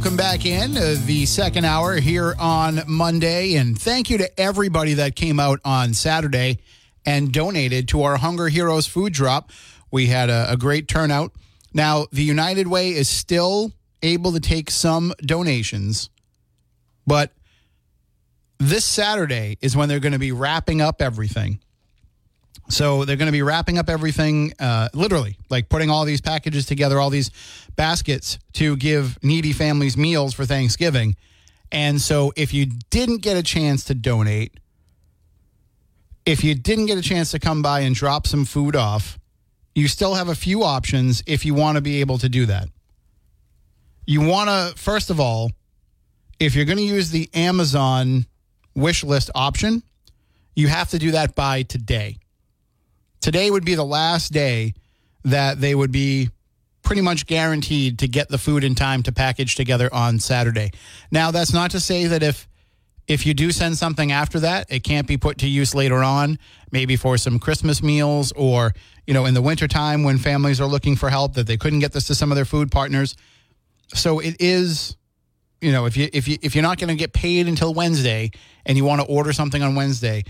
Welcome back in uh, the second hour here on Monday. And thank you to everybody that came out on Saturday and donated to our Hunger Heroes food drop. We had a, a great turnout. Now, the United Way is still able to take some donations, but this Saturday is when they're going to be wrapping up everything. So they're going to be wrapping up everything, uh, literally, like putting all these packages together, all these baskets to give needy families meals for Thanksgiving. And so if you didn't get a chance to donate, if you didn't get a chance to come by and drop some food off, you still have a few options if you want to be able to do that. You want to, first of all, if you're going to use the Amazon wish list option, you have to do that by today. Today would be the last day that they would be pretty much guaranteed to get the food in time to package together on Saturday. Now, that's not to say that if if you do send something after that, it can't be put to use later on, maybe for some Christmas meals or, you know, in the wintertime when families are looking for help that they couldn't get this to some of their food partners. So it is you know, if you if you if you're not going to get paid until Wednesday and you want to order something on Wednesday,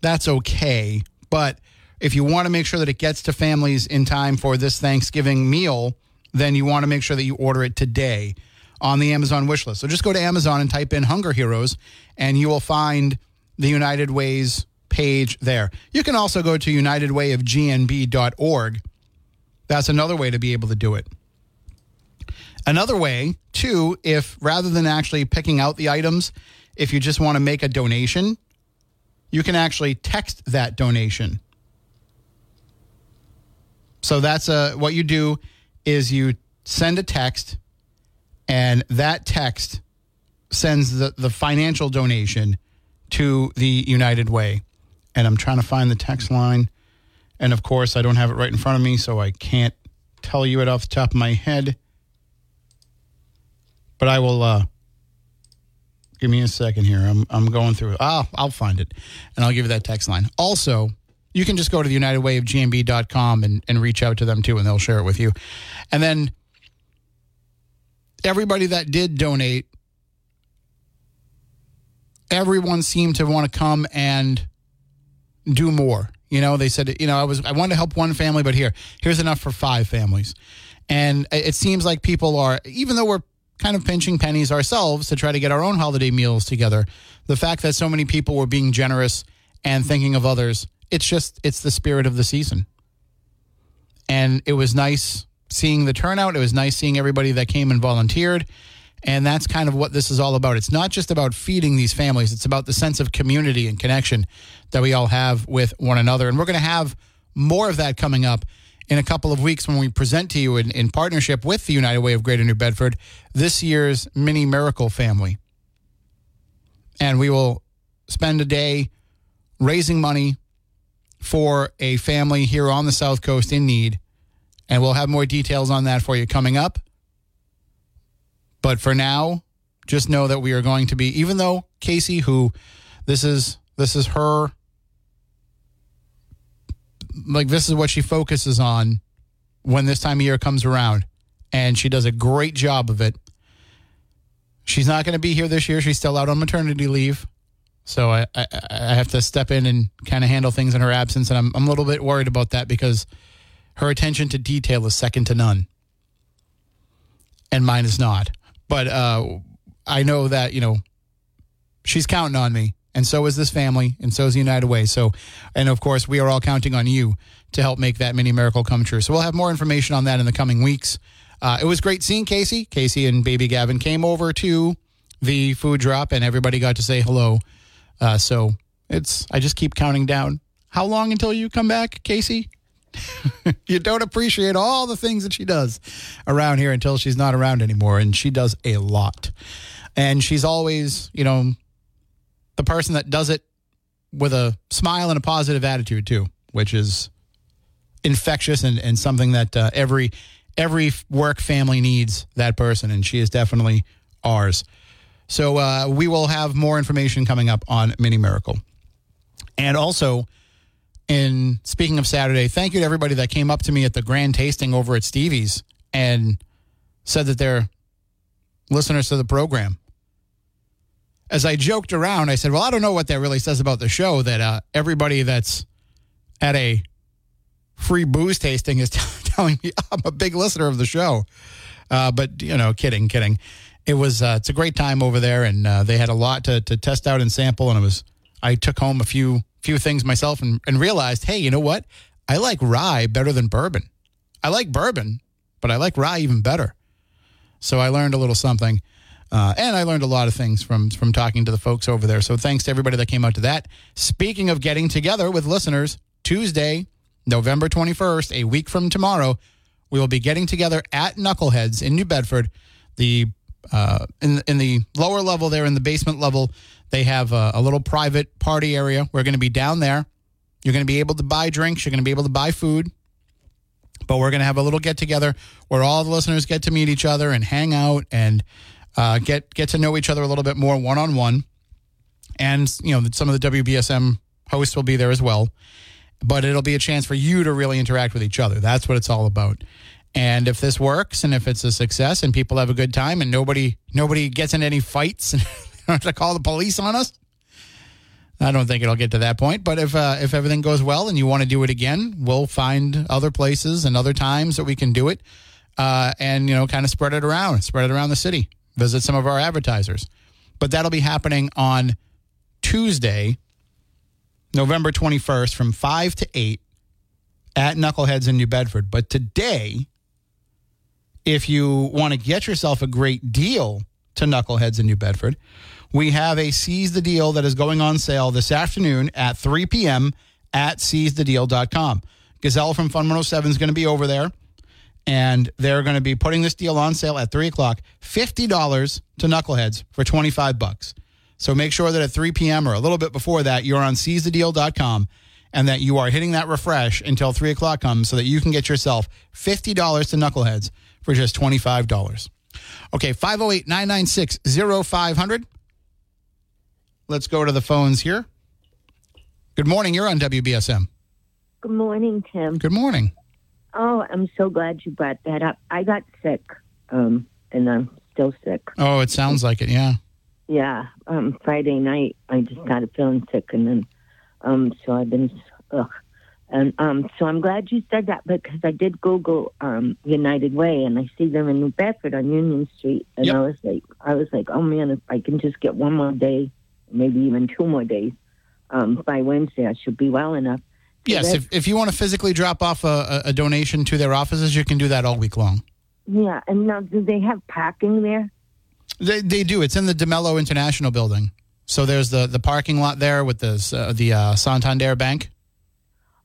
that's okay. But if you want to make sure that it gets to families in time for this Thanksgiving meal, then you want to make sure that you order it today on the Amazon wish list. So just go to Amazon and type in Hunger Heroes, and you will find the United Ways page there. You can also go to unitedwayofgnb.org. That's another way to be able to do it. Another way, too, if rather than actually picking out the items, if you just want to make a donation, you can actually text that donation. So that's a, what you do is you send a text, and that text sends the, the financial donation to the United Way. And I'm trying to find the text line. And of course, I don't have it right in front of me, so I can't tell you it off the top of my head. But I will uh, give me a second here. I'm I'm going through. Ah, I'll find it, and I'll give you that text line. Also, you can just go to the UnitedWayOfGNB.com and and reach out to them too, and they'll share it with you. And then everybody that did donate, everyone seemed to want to come and do more. You know, they said, you know, I was I wanted to help one family, but here, here's enough for five families. And it seems like people are, even though we're kind of pinching pennies ourselves to try to get our own holiday meals together. The fact that so many people were being generous and thinking of others, it's just, it's the spirit of the season. And it was nice seeing the turnout. It was nice seeing everybody that came and volunteered. And that's kind of what this is all about. It's not just about feeding these families, it's about the sense of community and connection that we all have with one another. And we're going to have more of that coming up in a couple of weeks when we present to you in, in partnership with the United Way of Greater New Bedford this year's Mini Miracle Family. And we will spend a day raising money for a family here on the South Coast in need. And we'll have more details on that for you coming up. But for now, just know that we are going to be, even though Casey, who this is this is her like this is what she focuses on when this time of year comes around and she does a great job of it she's not going to be here this year she's still out on maternity leave so I, I, I have to step in and kind of handle things in her absence and I'm, I'm a little bit worried about that because her attention to detail is second to none and mine is not but uh, i know that you know she's counting on me and so is this family, and so is United Way. So, and of course, we are all counting on you to help make that mini miracle come true. So we'll have more information on that in the coming weeks. Uh, it was great seeing Casey. Casey and baby Gavin came over to the food drop, and everybody got to say hello. Uh, so it's I just keep counting down. How long until you come back, Casey? you don't appreciate all the things that she does around here until she's not around anymore. And she does a lot. And she's always, you know, the person that does it with a smile and a positive attitude, too, which is infectious and, and something that uh, every every work family needs that person. And she is definitely ours. So uh, we will have more information coming up on Mini Miracle. And also, in speaking of Saturday, thank you to everybody that came up to me at the grand tasting over at Stevie's and said that they're listeners to the program. As I joked around, I said, "Well, I don't know what that really says about the show. That uh, everybody that's at a free booze tasting is telling me I'm a big listener of the show." Uh, but you know, kidding, kidding. It was uh, it's a great time over there, and uh, they had a lot to to test out and sample, and it was. I took home a few few things myself and, and realized, hey, you know what? I like rye better than bourbon. I like bourbon, but I like rye even better. So I learned a little something. Uh, and I learned a lot of things from from talking to the folks over there. So thanks to everybody that came out to that. Speaking of getting together with listeners, Tuesday, November 21st, a week from tomorrow, we will be getting together at Knuckleheads in New Bedford. The uh, in in the lower level there, in the basement level, they have a, a little private party area. We're going to be down there. You're going to be able to buy drinks. You're going to be able to buy food. But we're going to have a little get together where all the listeners get to meet each other and hang out and uh, get get to know each other a little bit more one on one. And you know, some of the WBSM hosts will be there as well. But it'll be a chance for you to really interact with each other. That's what it's all about. And if this works and if it's a success and people have a good time and nobody nobody gets in any fights and have to call the police on us. I don't think it'll get to that point, but if uh, if everything goes well and you want to do it again, we'll find other places and other times that we can do it, uh, and you know, kind of spread it around, spread it around the city. Visit some of our advertisers, but that'll be happening on Tuesday, November twenty first, from five to eight at Knuckleheads in New Bedford. But today, if you want to get yourself a great deal to Knuckleheads in New Bedford. We have a Seize the Deal that is going on sale this afternoon at 3 p.m. at seizethedeal.com. Gazelle from Fun 107 is going to be over there, and they're going to be putting this deal on sale at 3 o'clock. $50 to Knuckleheads for 25 bucks. So make sure that at 3 p.m. or a little bit before that, you're on seizethedeal.com and that you are hitting that refresh until 3 o'clock comes so that you can get yourself $50 to Knuckleheads for just $25. Okay, 508 996 0500. Let's go to the phones here. Good morning. You're on WBSM. Good morning, Tim. Good morning. Oh, I'm so glad you brought that up. I got sick, um, and I'm still sick. Oh, it sounds like it, yeah. Yeah, um, Friday night, I just started feeling sick, and then, um, so I've been, ugh. And um, so I'm glad you said that because I did Google um, United Way and I see them in New Bedford on Union Street, and Yep. I was like, I was like, oh man, if I can just get one more day, maybe even two more days um, by Wednesday, I should be well enough. So Yes, if, if you want to physically drop off a, a, donation to their offices, you can do that all week long. yeah. And now, do they have parking there? They, they do. It's in the DeMello International Building. So there's the, the parking lot there with the, uh, the uh, Santander Bank.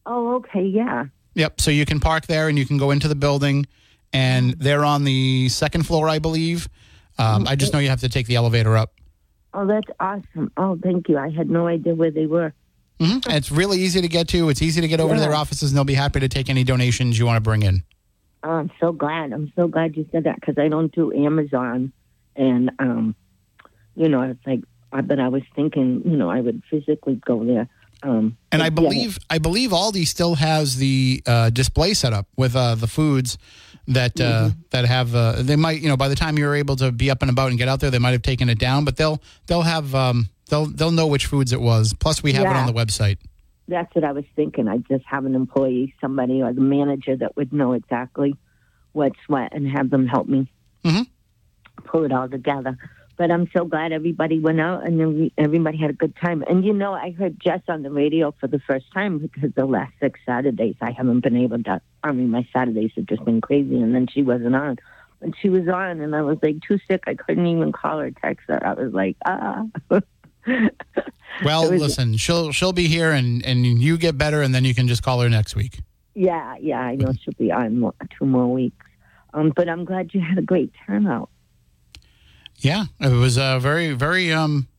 Oh, okay, yeah. Yep. So you can park there and you can go into the building, and they're on the second floor, I believe. Um, I just know you have to take the elevator up. Oh, that's awesome. Oh, thank you. I had no idea where they were. hmm it's really easy to get to. It's easy to get over to their offices, and they'll be happy to take any donations you want to bring in. Oh, I'm so glad. I'm so glad you said that because I don't do Amazon, and um, you know, it's like, I but I was thinking, you know, I would physically go there. Um, And I yeah. believe I believe Aldi still has the uh, display set up with uh, the foods that uh, that have. Uh, they might you know by the time you're able to be up and about and get out there, they might have taken it down, but they'll they'll have um, they'll they'll know which foods it was. Plus, we have it on the website. that's what I was thinking. I'd just have an employee, somebody, or the manager that would know exactly what's what, and have them help me Mhm. pull it all together. But I'm so glad everybody went out and everybody had a good time. And you know, I heard Jess on the radio for the first time because the last six Saturdays I haven't been able to. I mean, my Saturdays have just been crazy, and then she wasn't on. But she was on, and I was like too sick. I couldn't even call her, text her. I was like, ah. Well, was- listen, she'll she'll be here, and and you get better, and then you can just call her next week. Yeah, yeah, I know she'll be on more, two more weeks. Um, but I'm glad you had a great turnout. Yeah, it was uh, very, very, um,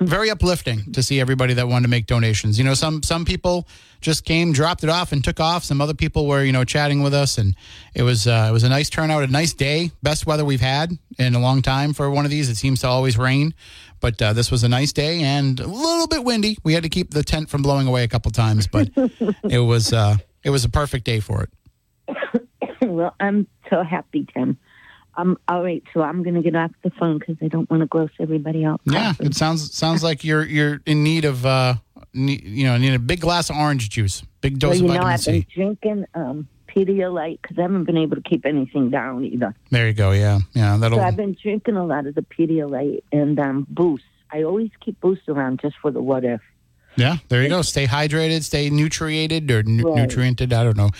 very uplifting to see everybody that wanted to make donations. You know, some some people just came, dropped it off, and took off. Some other people were, you know, chatting with us, and it was uh, it was a nice turnout, a nice day, best weather we've had in a long time for one of these. It seems to always rain, but uh, this was a nice day and a little bit windy. We had to keep the tent from blowing away a couple times, but it was uh, it was a perfect day for it. well, I'm so happy, Tim. Um, all right, so I'm going to get off the phone because I don't want to gross everybody out. Yeah, it sounds sounds like you're you're in need of uh, ne- you know, need a big glass of orange juice, big dose Well, you of know, vitamin I've C. been drinking um, Pedialyte because I haven't been able to keep anything down either. There you go. Yeah, yeah. That'll. So I've been drinking a lot of the Pedialyte and um, Boost. I always keep Boost around just for the what if. yeah, there you go. Stay hydrated, stay nutriated or nu- Right. nutriented. I don't know,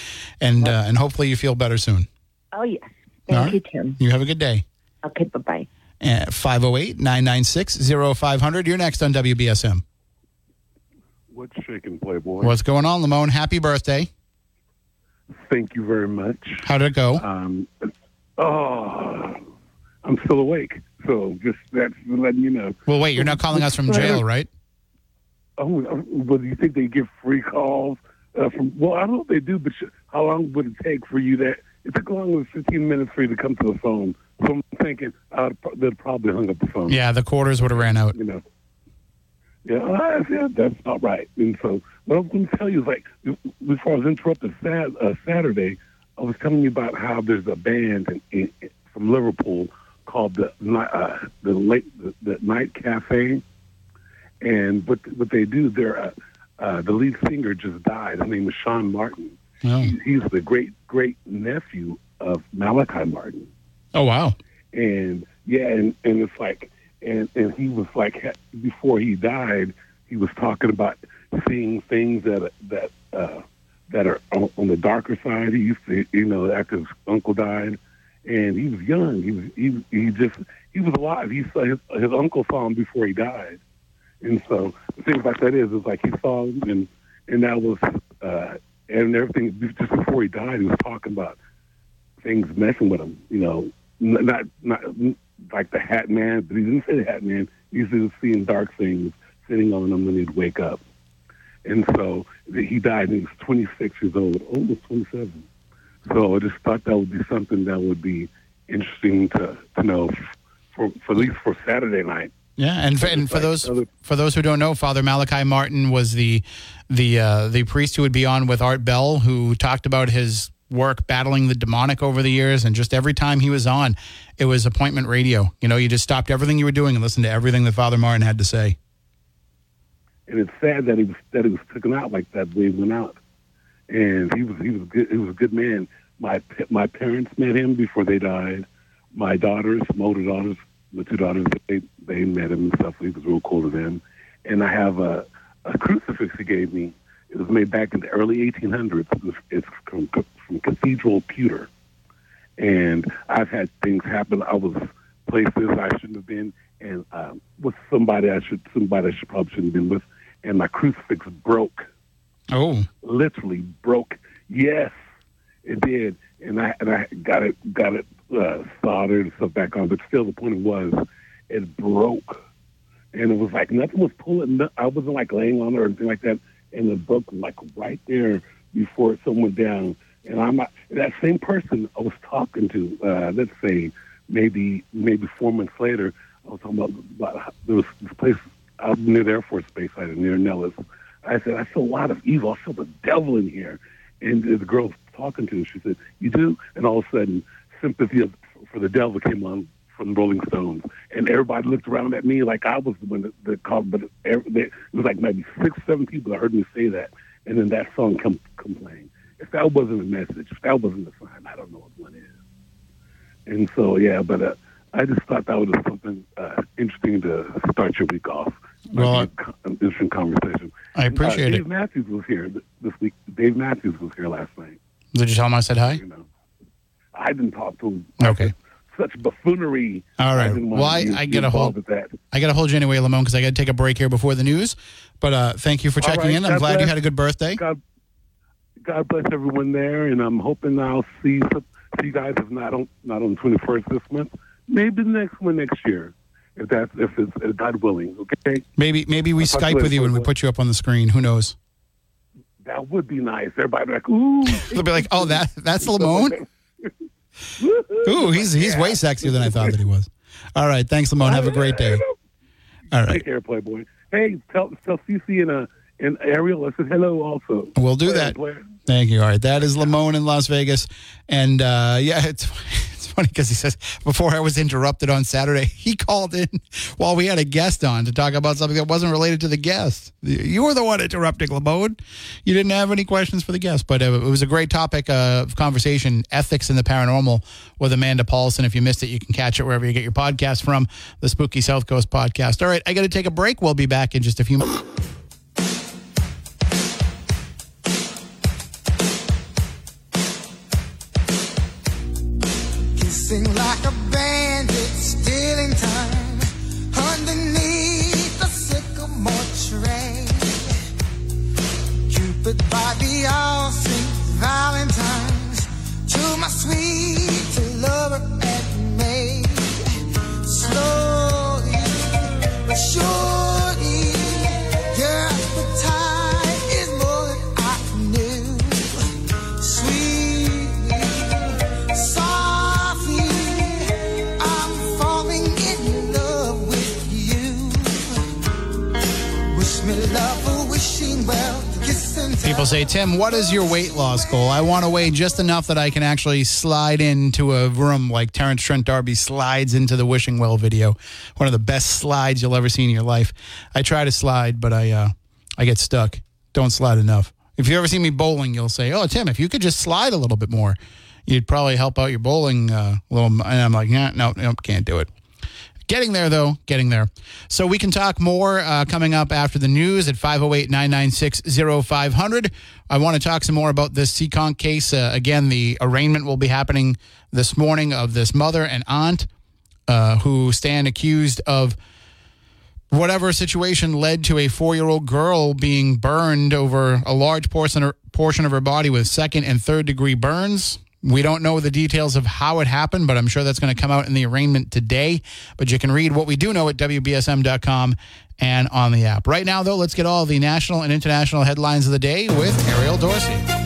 and uh, and hopefully you feel better soon. Oh, yes. All Thank right. you, Tim. You have a good day. Okay, bye bye. 508 996 0500. You're next on WBSM. What's shaking, Playboy? What's going on, Lamone? Happy birthday. Thank you very much. How did it go? Um, oh, I'm still awake, so just that's letting you know. Well, wait, you're not calling us from jail, right? Oh, uh, but do you think they give free calls uh, from? Well, I don't know if they do, but how long would it take for you that? It took longer than 15 minutes for you to come to the phone. So I'm thinking I'd, they'd probably hung up the phone. Yeah, the quarters would have ran out. you know. Yeah, uh, yeah, that's not right. And so, what I was going to tell you is like, before I was interrupted Sat, uh, Saturday, I was telling you about how there's a band in, in, from Liverpool called the uh, the late the, the Night Cafe, and what what they do, they're uh, uh, the lead singer just died. His name is Sean Martin. Oh, He, he's the great great nephew of Malachi Martin oh wow. and yeah, and, and it's like, and and he was like, before he died, he was talking about seeing things that that uh, that are on, on the darker side. He used to, you know, after his uncle died, and he was young. He was he he just he was alive. He saw his, his uncle saw him before he died, and so the thing about that is, is like he saw him, and and that was uh, and everything just before he died, he was talking about things messing with him. You know, not not like the Hat Man, but he didn't say the Hat Man. He was seeing dark things sitting on him when he'd wake up. And so he died. And he was 26 years old, almost 27. So I just thought that would be something that would be interesting to, to know for, for at least for Saturday night. Yeah, and for, and for those for those who don't know, Father Malachi Martin was the the uh, the priest who would be on with Art Bell, who talked about his work battling the demonic over the years, and just every time he was on, it was appointment radio. You know, you just stopped everything you were doing and listened to everything that Father Martin had to say. and it's sad that he was that he was taken out like that. They went out, and he was he was good. He was a good man. My my parents met him before they died. My daughters, my older daughters, the two daughters, they they met him and stuff. He was real cool to them. And I have a a crucifix he gave me. It was made back in the early 1800s. It's from, from Cathedral Pewter. And I've had things happen. I was places I shouldn't have been, and um, with somebody I should somebody I should probably shouldn't have been with, and my crucifix broke, Oh, literally broke. Yes, it did, and I and I got it got it uh, soldered and stuff back on. But still, the point was, it broke, and it was like nothing was pulling. I wasn't like laying on it or anything like that, and it broke like right there before it went down. And I'm that same person I was talking to. Uh, let's say maybe maybe four months later, I was talking about, about there was this place out near the Air Force Base site near Nellis. I said I feel a lot of evil. I feel the devil in here. And the girl was talking to, me. she said, "You do?" And all of a sudden, sympathy of, for the devil came on from Rolling Stones, and everybody looked around at me like I was the one that, that called. But every, it was like maybe six, seven people that heard me say that, and then that song come come playing. If that wasn't a message, if that wasn't a sign, I don't know what one is. And so, yeah, but uh, I just thought that was something uh, interesting to start your week off. Well, Might be a co- an interesting conversation. I appreciate uh, it. Dave Matthews was here this week. Dave Matthews was here last night. Did you tell him I said hi? You know, I didn't talk to him. Okay. such buffoonery. All right. didn't Well, I- I get a involved hold- that. I got to hold you anyway, Lamone, because I got to take a break here before the news. But uh, thank you for checking right, in. I'm God glad you had a good birthday. God, God bless everyone there, and I'm hoping I'll see some, see you guys. If not on not on the 21st this month, maybe the next one next year, if that's if it's if God willing. Okay, Maybe maybe we Skype with you and we put you up on the screen. Who knows? that would be nice. Everybody be like, ooh, They'll be like, oh, that that's Lamone. Ooh, he's he's way sexier than I thought that he was. All right, thanks, Lamone. Have a great day. All right, Take care, Playboy. Hey, tell tell Cece and uh and Ariel I said hello also. we'll do that. Thank you. All right, that is Lamone in Las Vegas, and uh, yeah, it's it's funny because he says before I was interrupted on Saturday, he called in while we had a guest on to talk about something that wasn't related to the guest. You were the one interrupting Lamone. You didn't have any questions for the guest, but it was a great topic of conversation: ethics in the paranormal with Amanda Paulson. If you missed it, you can catch it wherever you get your podcast from, the Spooky South Coast podcast. All right, I got to take a break. We'll be back in just a few minutes. All Saint Valentine's to my sweet People say, Tim, what is your weight loss goal? I want to weigh just enough that I can actually slide into a room like Terence Trent D'Arby slides into the Wishing Well video. One of the best slides you'll ever see in your life. I try to slide, but I uh, I get stuck. Don't slide enough. If you ever see me bowling, you'll say, "Oh, Tim, if you could just slide a little bit more, you'd probably help out your bowling uh, a little." And I'm like, "Yeah, no, no, can't do it." Getting there, though, getting there. So we can talk more uh, coming up after the news at 508 996 0500. I want to talk some more about this Seekonk case. Uh, again, the arraignment will be happening this morning of this mother and aunt uh, who stand accused of whatever situation led to a four year old girl being burned over a large portion, portion of her body with second and third degree burns. We don't know the details of how it happened, but I'm sure that's going to come out in the arraignment today. But you can read what we do know at WBSM.com and on the app. Right now, though, let's get all the national and international headlines of the day with Ariel Dorsey.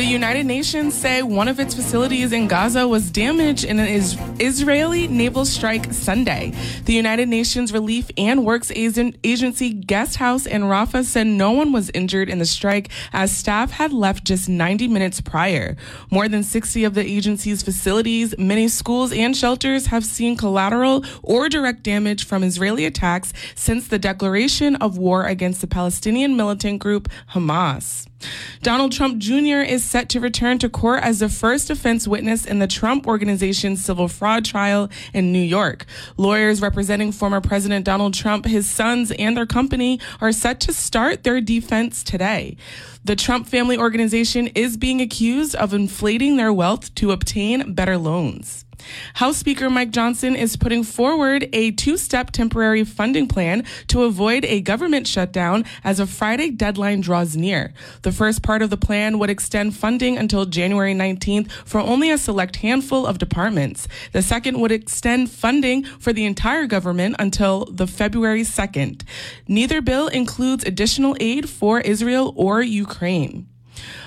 The United Nations say one of its facilities in Gaza was damaged in an is- Israeli naval strike Sunday. The United Nations Relief and Works Agen- Agency guest house in Rafah said no one was injured in the strike as staff had left just 90 minutes prior. More than 60 of the agency's facilities, many schools and shelters have seen collateral or direct damage from Israeli attacks since the declaration of war against the Palestinian militant group Hamas. Donald Trump Jr. is set to return to court as the first defense witness in the Trump Organization's civil fraud trial in New York. Lawyers representing former President Donald Trump, his sons, and their company are set to start their defense today. The Trump Family Organization is being accused of inflating their wealth to obtain better loans. House Speaker Mike Johnson is putting forward a two step temporary funding plan to avoid a government shutdown as a Friday deadline draws near. The first part of the plan would extend funding until January 19th for only a select handful of departments. The second would extend funding for the entire government until the February 2nd. Neither bill includes additional aid for Israel or Ukraine.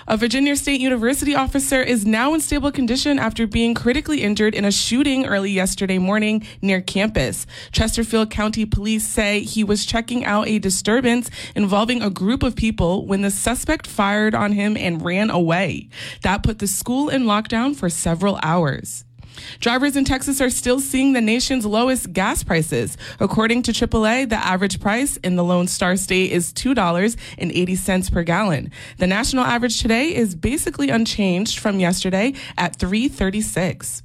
A Virginia State University officer is now in stable condition after being critically injured in a shooting early yesterday morning near campus. Chesterfield County Police say he was checking out a disturbance involving a group of people when the suspect fired on him and ran away. That put the school in lockdown for several hours. Drivers in Texas are still seeing the nation's lowest gas prices. According to AAA, the average price in the Lone Star State is $2.80 per gallon. The national average today is basically unchanged from yesterday at 336.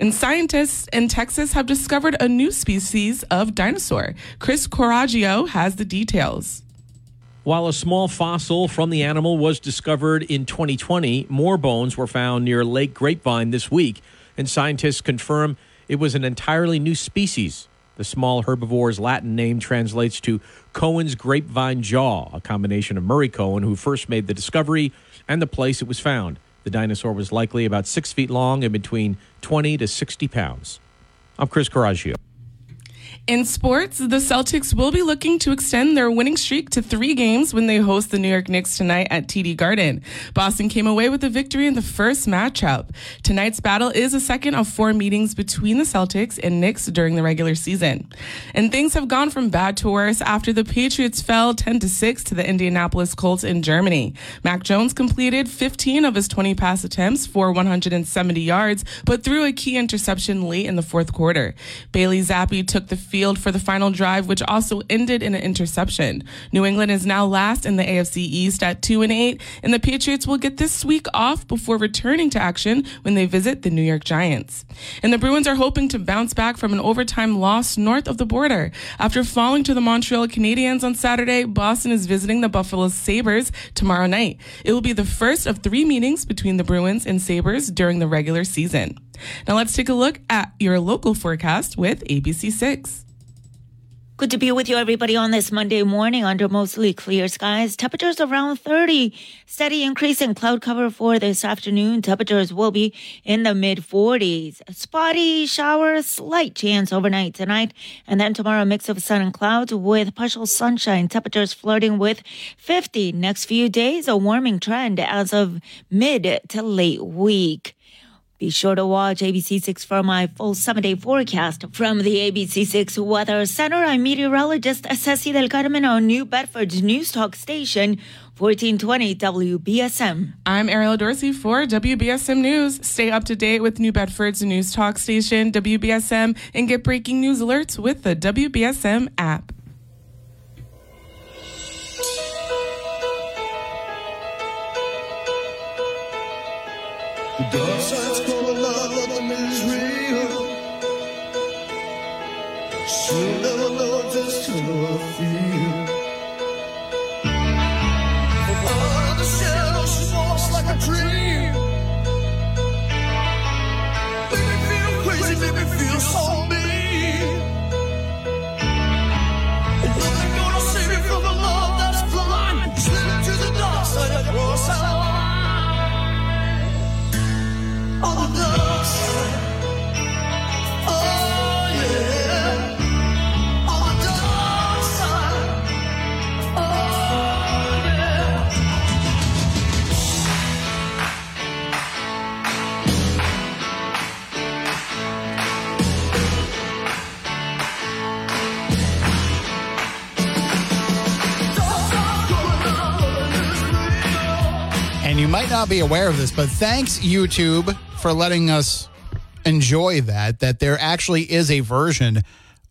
And scientists in Texas have discovered a new species of dinosaur. Chris Coraggio has the details. While a small fossil from the animal was discovered in 2020, more bones were found near Lake Grapevine this week, and scientists confirm it was an entirely new species. The small herbivore's Latin name translates to Cohen's grapevine jaw, a combination of Murray Cohen, who first made the discovery, and the place it was found. The dinosaur was likely about six feet long and between 20 to 60 pounds. I'm Chris Coraggio. In sports, the Celtics will be looking to extend their winning streak to three games when they host the New York Knicks tonight at TD Garden. Boston came away with a victory in the first matchup. Tonight's battle is a second of four meetings between the Celtics and Knicks during the regular season. And things have gone from bad to worse after the Patriots fell 10 to 6 to the Indianapolis Colts in Germany. Mac Jones completed 15 of his 20 pass attempts for 170 yards, but threw a key interception late in the fourth quarter. Bailey Zappe took the field for the final drive, which also ended in an interception. New England is now last in the AFC East at 2 and 8, and the Patriots will get this week off before returning to action when they visit the New York Giants. And the Bruins are hoping to bounce back from an overtime loss north of the border. After falling to the Montreal Canadiens on Saturday, Boston is visiting the Buffalo Sabres tomorrow night. It will be the first of three meetings between the Bruins and Sabres during the regular season. Now let's take a look at your local forecast with ABC6. Good to be with you, everybody, on this Monday morning under mostly clear skies. Temperatures around 30. Steady increase in cloud cover for this afternoon. Temperatures will be in the mid 40s. Spotty showers, slight chance overnight tonight. And then tomorrow, a mix of sun and clouds with partial sunshine. Temperatures flirting with 50. Next few days, a warming trend as of mid to late week. Be sure to watch ABC6 for my full seven day forecast from the ABC6 Weather Center. I'm meteorologist Ceci Del Carmen on New Bedford's News Talk Station, 1420 WBSM. I'm Ariel Dorsey for WBSM News. Stay up to date with New Bedford's news talk station, WBSM, and get breaking news alerts with the WBSM app. The She'll never know just how I feel. The like a dream. Me feel crazy, make me feel so not be aware of this, but thanks, YouTube, for letting us enjoy that. That there actually is a version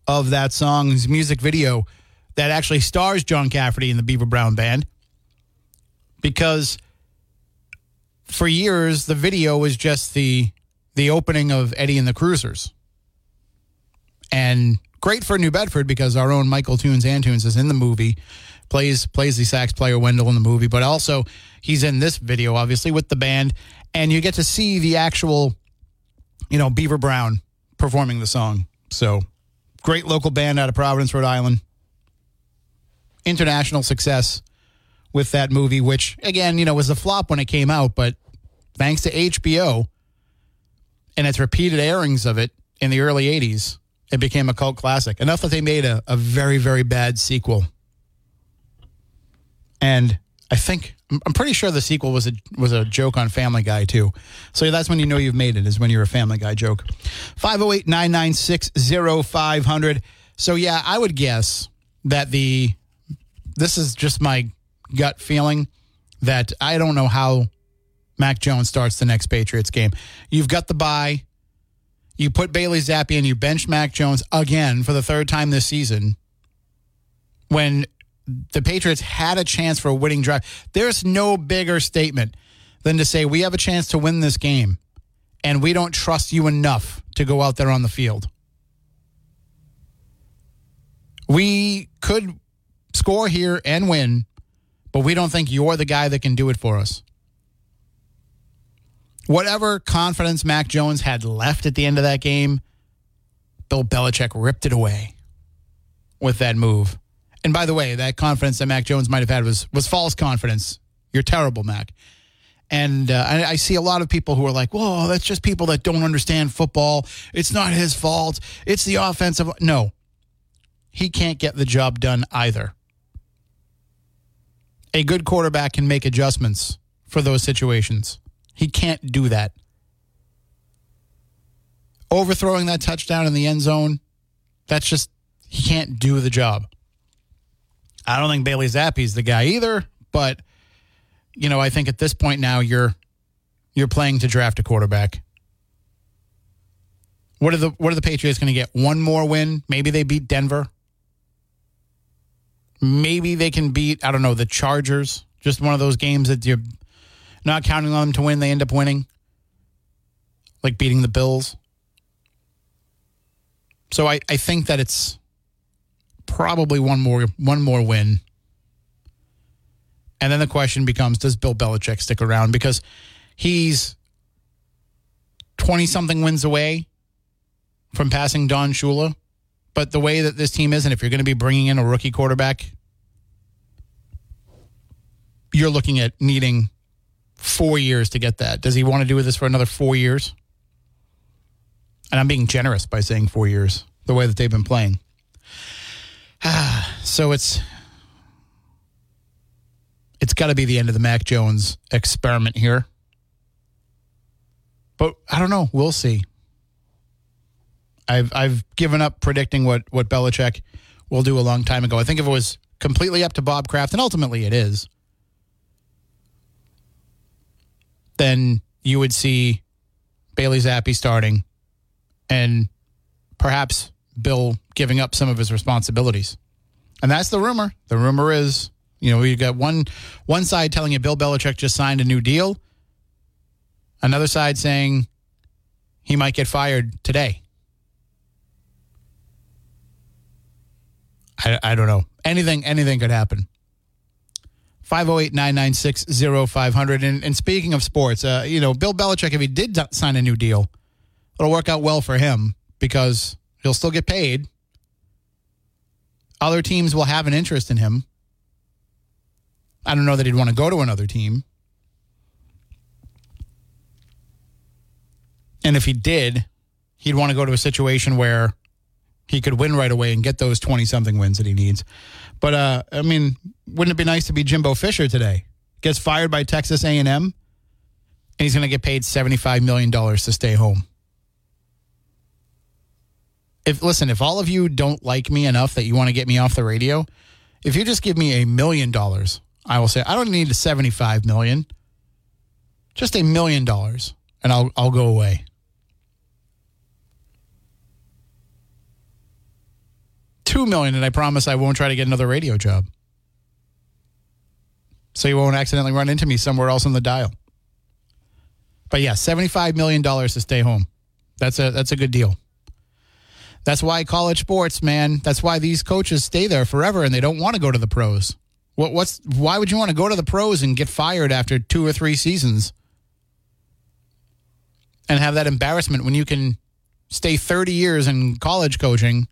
of that song's music video that actually stars John Cafferty and the Beaver Brown Band. Because for years, the video was just the the opening of Eddie and the Cruisers. And great for New Bedford because our own Michael Tunes Antunes is in the movie, plays plays the sax player Wendell in the movie, but also he's in this video obviously with the band, and you get to see the actual, you know, Beaver Brown performing the song. So great local band out of Providence, Rhode Island. International success with that movie, which again, you know, was a flop when it came out, but thanks to HBO and its repeated airings of it in the early 80s, it became a cult classic. Enough that they made a, a very, very bad sequel. And I think I'm pretty sure the sequel was a was a joke on Family Guy too. So that's when you know you've made it is when you're a Family Guy joke. 508-996-0500. So yeah, I would guess that the this is just my gut feeling that I don't know how Mac Jones starts the next Patriots game. You've got the bye. You put Bailey Zappe and you bench Mac Jones again for the third time this season. When the Patriots had a chance for a winning drive, there's no bigger statement than to say we have a chance to win this game and we don't trust you enough to go out there on the field. We could score here and win but we don't think you're the guy that can do it for us. Whatever confidence Mac Jones had left at the end of that game, Bill Belichick ripped it away with that move. And by the way, that confidence that Mac Jones might have had was was false confidence. You're terrible, Mac. And uh, I, I see a lot of people who are like, "Whoa, that's just people that don't understand football. It's not his fault. It's the offensive." No, he can't get the job done either. A good quarterback can make adjustments for those situations. He can't do that. Overthrowing that touchdown in the end zone, that's just, he can't do the job. I don't think Bailey Zappe's the guy either, but you know, I think at this point now you're you're playing to draft a quarterback. What are the what are the Patriots going to get? One more win? Maybe they beat Denver. Maybe they can beat I don't know the Chargers. Just one of those games that you're not counting on them to win. They end up winning, like beating the Bills. So I, I think that it's probably one more one more win. And then the question becomes does Bill Belichick stick around because he's 20 something wins away from passing Don Shula. But the way that this team is and if you're going to be bringing in a rookie quarterback you're looking at needing 4 years to get that. Does he want to do with this for another 4 years? And I'm being generous by saying 4 years the way that they've been playing. so it's it's got to be the end of the Mac Jones experiment here. But I don't know. We'll see. I've I've given up predicting what what Belichick will do a long time ago. I think if it was completely up to Bob Kraft, and ultimately it is, then you would see Bailey Zappe starting, and perhaps Bill giving up some of his responsibilities. And that's the rumor. The rumor is, you know, you got one one side telling you Bill Belichick just signed a new deal. Another side saying he might get fired today. I, I don't know. Anything anything could happen. 508-996-0500. And, and speaking of sports, uh, you know, Bill Belichick, if he did sign a new deal, it'll work out well for him because he'll still get paid. Other teams will have an interest in him. I don't know that he'd want to go to another team. And if he did, he'd want to go to a situation where he could win right away and get those 20 something wins that he needs. But uh, I mean, wouldn't it be nice to be Jimbo Fisher today? Gets fired by Texas A&M and he's going to get paid 75 million dollars to stay home. If listen, if all of you don't like me enough that you want to get me off the radio, if you just give me a million dollars, I will say I don't need a 75 million. Just a million dollars and I'll I'll go away. Two million, and I promise I won't try to get another radio job. So you won't accidentally run into me somewhere else on the dial. But yeah, $75 million to stay home. That's a that's a good deal. That's why college sports, man. That's why these coaches stay there forever and they don't want to go to the pros. What what's why would you want to go to the pros and get fired after two or three seasons? And have that embarrassment when you can stay 30 years in college coaching,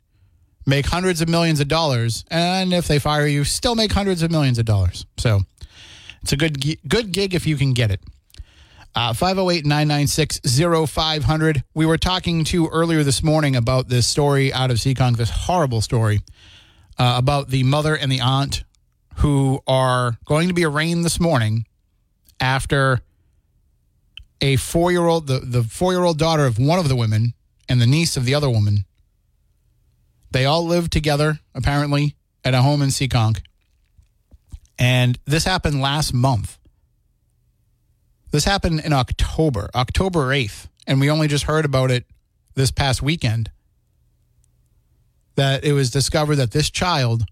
make hundreds of millions of dollars, and if they fire you, still make hundreds of millions of dollars. So, it's a good good gig if you can get it. Uh, 508 996 0500. We were talking to earlier this morning about this story out of Seekonk, this horrible story uh, about the mother and the aunt who are going to be arraigned this morning after a four year old, the, the four year old daughter of one of the women and the niece of the other woman. They all lived together, apparently, at a home in Seekonk. And this happened last month. This happened in October, October 8th, and we only just heard about it this past weekend. That it was discovered that this child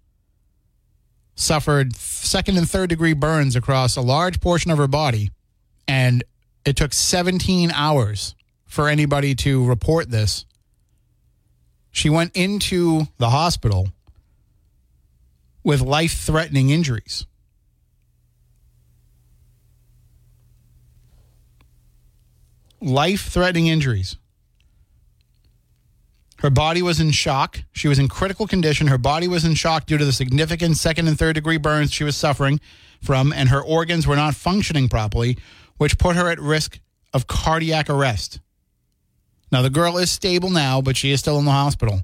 suffered second and third degree burns across a large portion of her body, and it took 17 hours for anybody to report this. She went into the hospital with life threatening injuries. Life threatening injuries. Her body was in shock. She was in critical condition. Her body was in shock due to the significant second and third degree burns she was suffering from, and her organs were not functioning properly, which put her at risk of cardiac arrest. Now, the girl is stable now, but she is still in the hospital.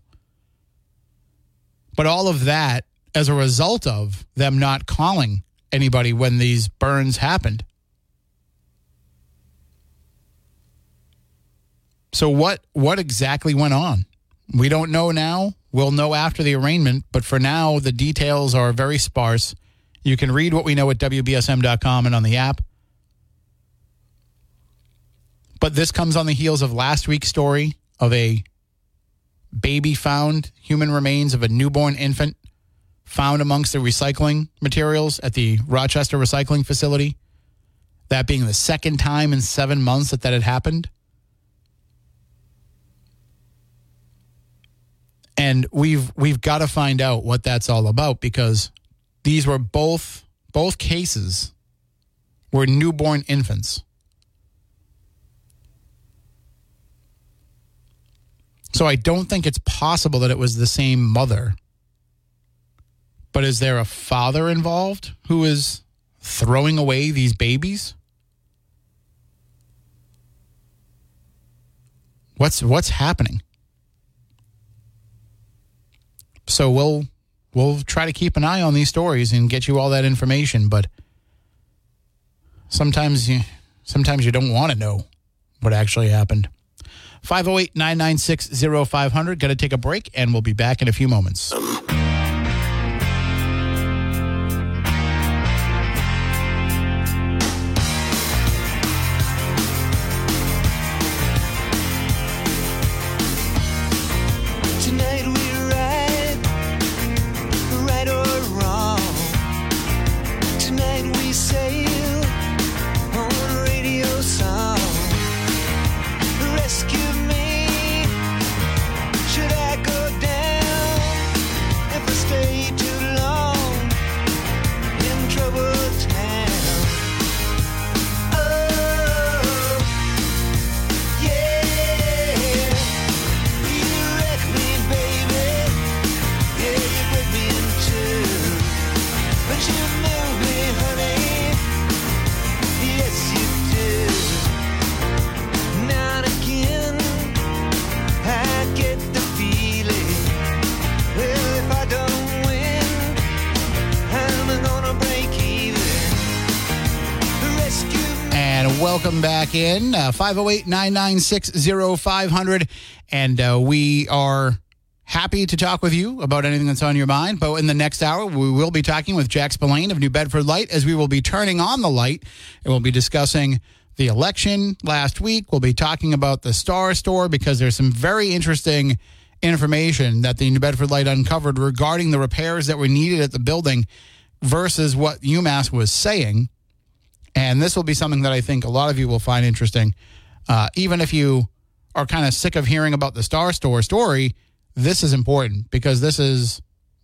But all of that as a result of them not calling anybody when these burns happened. So what what exactly went on? We don't know now. We'll know after the arraignment, but for now the details are very sparse. You can read what we know at wbsm.com and on the app. But this comes on the heels of last week's story of a baby found, human remains of a newborn infant found amongst the recycling materials at the Rochester recycling facility. That being the second time in seven months that that had happened. And we've we've got to find out what that's all about because these were both both cases were newborn infants. So I don't think it's possible that it was the same mother. But is there a father involved who is throwing away these babies? What's what's happening? So we'll we'll try to keep an eye on these stories and get you all that information, but sometimes you sometimes you don't want to know what actually happened. 508 996 0500. Got to take a break, and we'll be back in a few moments. Welcome back in uh, 508 996 0500. And uh, we are happy to talk with you about anything that's on your mind. But in the next hour, we will be talking with Jack Spillane of New Bedford Light as we will be turning on the light and we'll be discussing the election last week. We'll be talking about the Star Store because there's some very interesting information that the New Bedford Light uncovered regarding the repairs that were needed at the building versus what UMass was saying. And this will be something that I think a lot of you will find interesting. Uh, even if you are kind of sick of hearing about the Star Store story, this is important because this is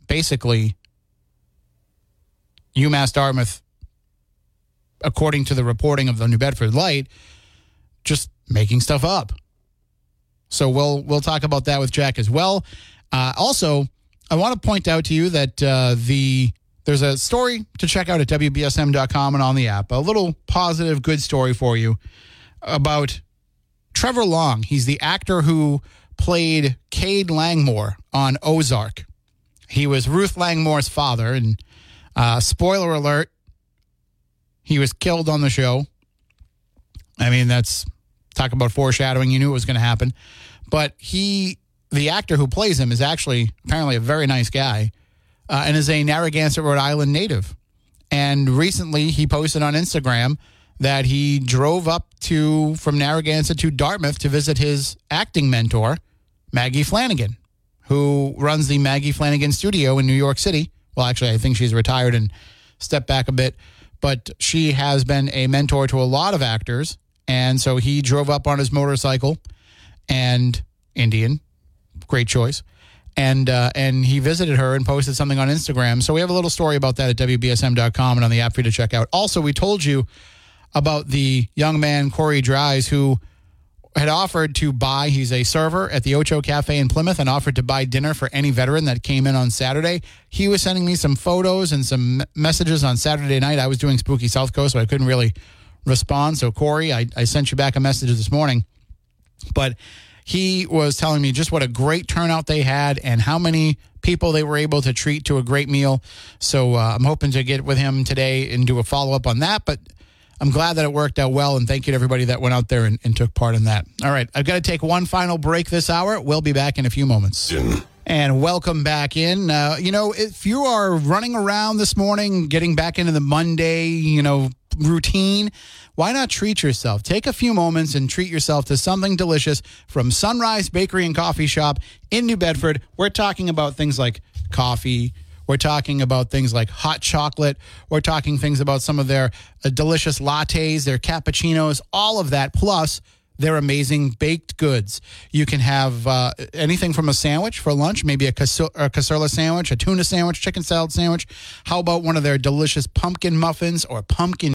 basically UMass Dartmouth, according to the reporting of the New Bedford Light, just making stuff up. So we'll we'll talk about that with Jack as well. Uh, also, I want to point out to you that uh, the there's a story to check out at wbsm.com and on the app. A little positive, good story for you about Trevor Long. He's the actor who played Cade Langmore on Ozark. He was Ruth Langmore's father, and uh, spoiler alert, he was killed on the show. I mean, that's talk about foreshadowing. You knew it was going to happen, but he, the actor who plays him, is actually apparently a very nice guy, uh, and is a Narragansett, Rhode Island native. And recently, he posted on Instagram that he drove up to from Narragansett to Dartmouth to visit his acting mentor, Maggie Flanagan, who runs the Maggie Flanagan studio in New York City. Well, actually, I think she's retired and stepped back a bit, but she has been a mentor to a lot of actors. And so he drove up on his motorcycle and Indian, great choice. And uh, and he visited her and posted something on Instagram. So we have a little story about that at WBSM.com and on the app for you to check out. Also, we told you about the young man, Corey Dries, who had offered to buy, he's a server at the Ocho Cafe in Plymouth, and offered to buy dinner for any veteran that came in on Saturday. He was sending me some photos and some messages on Saturday night. I was doing Spooky South Coast, so I couldn't really respond. So, Corey, I, I sent you back a message this morning. But he was telling me just what a great turnout they had and how many people they were able to treat to a great meal. So uh, I'm hoping to get with him today and do a follow up on that. But I'm glad that it worked out well. And thank you to everybody that went out there and, and took part in that. All right. I've got to take one final break this hour. We'll be back in a few moments. And welcome back in. Uh, you know, if you are running around this morning, getting back into the Monday, you know, routine, why not treat yourself? Take a few moments and treat yourself to something delicious from Sunrise Bakery and Coffee Shop in New Bedford. We're talking about things like coffee. We're talking about things like hot chocolate. We're talking things about some of their uh, delicious lattes, their cappuccinos, all of that, plus their amazing baked goods. You can have uh, anything from a sandwich for lunch, maybe a, casu- a sandwich, a tuna sandwich, chicken salad sandwich. How about one of their delicious pumpkin muffins or pumpkin